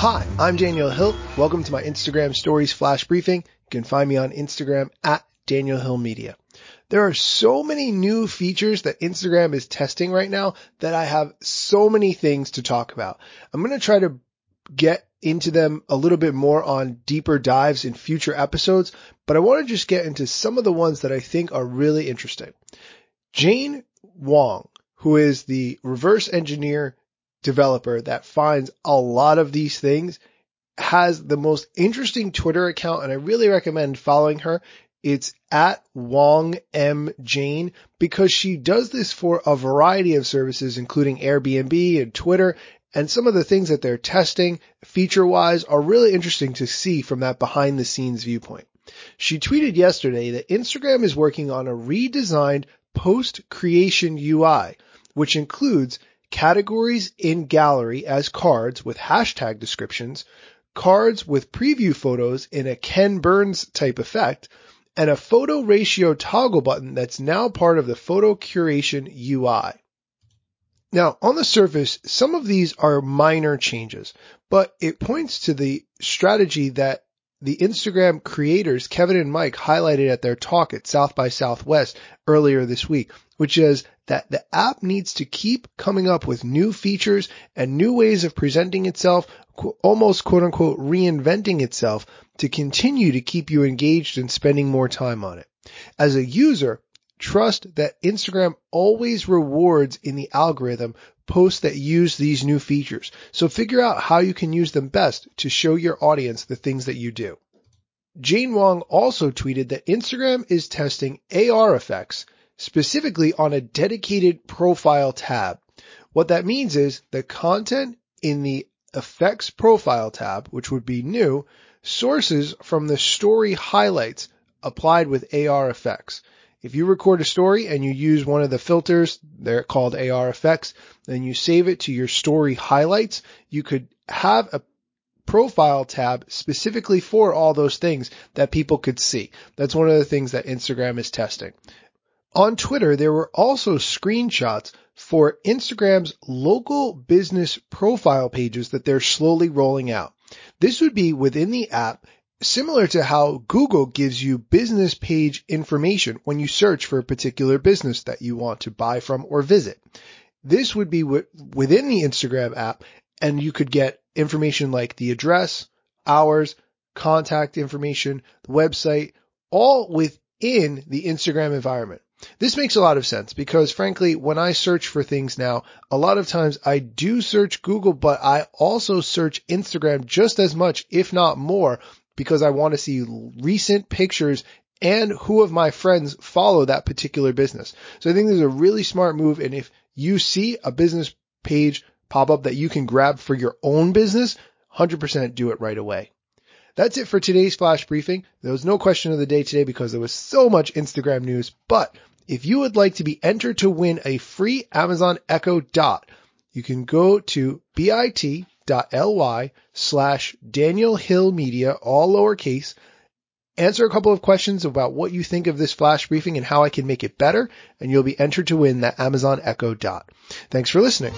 Hi, I'm Daniel Hill. Welcome to my Instagram stories flash briefing. You can find me on Instagram at Daniel Hill Media. There are so many new features that Instagram is testing right now that I have so many things to talk about. I'm going to try to get into them a little bit more on deeper dives in future episodes, but I want to just get into some of the ones that I think are really interesting. Jane Wong, who is the reverse engineer developer that finds a lot of these things, has the most interesting Twitter account and I really recommend following her. It's at Wong M Jane because she does this for a variety of services, including Airbnb and Twitter. And some of the things that they're testing feature wise are really interesting to see from that behind the scenes viewpoint. She tweeted yesterday that Instagram is working on a redesigned post creation UI, which includes categories in gallery as cards with hashtag descriptions, cards with preview photos in a Ken Burns type effect, and a photo ratio toggle button that's now part of the photo curation UI. Now, on the surface, some of these are minor changes, but it points to the strategy that the Instagram creators, Kevin and Mike, highlighted at their talk at South by Southwest earlier this week, which is that the app needs to keep coming up with new features and new ways of presenting itself, almost quote unquote reinventing itself to continue to keep you engaged and spending more time on it. As a user, trust that Instagram always rewards in the algorithm posts that use these new features. So figure out how you can use them best to show your audience the things that you do. Jane Wong also tweeted that Instagram is testing AR effects specifically on a dedicated profile tab. What that means is the content in the effects profile tab, which would be new, sources from the story highlights applied with AR effects. If you record a story and you use one of the filters, they're called AR effects, then you save it to your story highlights, you could have a profile tab specifically for all those things that people could see. That's one of the things that Instagram is testing. On Twitter, there were also screenshots for Instagram's local business profile pages that they're slowly rolling out. This would be within the app similar to how Google gives you business page information when you search for a particular business that you want to buy from or visit. This would be within the Instagram app and you could get information like the address, hours, contact information, the website, all within the Instagram environment. This makes a lot of sense because frankly, when I search for things now, a lot of times I do search Google, but I also search Instagram just as much, if not more, because I want to see recent pictures and who of my friends follow that particular business. So I think this is a really smart move. And if you see a business page pop up that you can grab for your own business, 100% do it right away. That's it for today's flash briefing. There was no question of the day today because there was so much Instagram news, but if you would like to be entered to win a free Amazon Echo Dot, you can go to bit.ly slash Daniel Hill Media, all lowercase, answer a couple of questions about what you think of this flash briefing and how I can make it better, and you'll be entered to win that Amazon Echo Dot. Thanks for listening.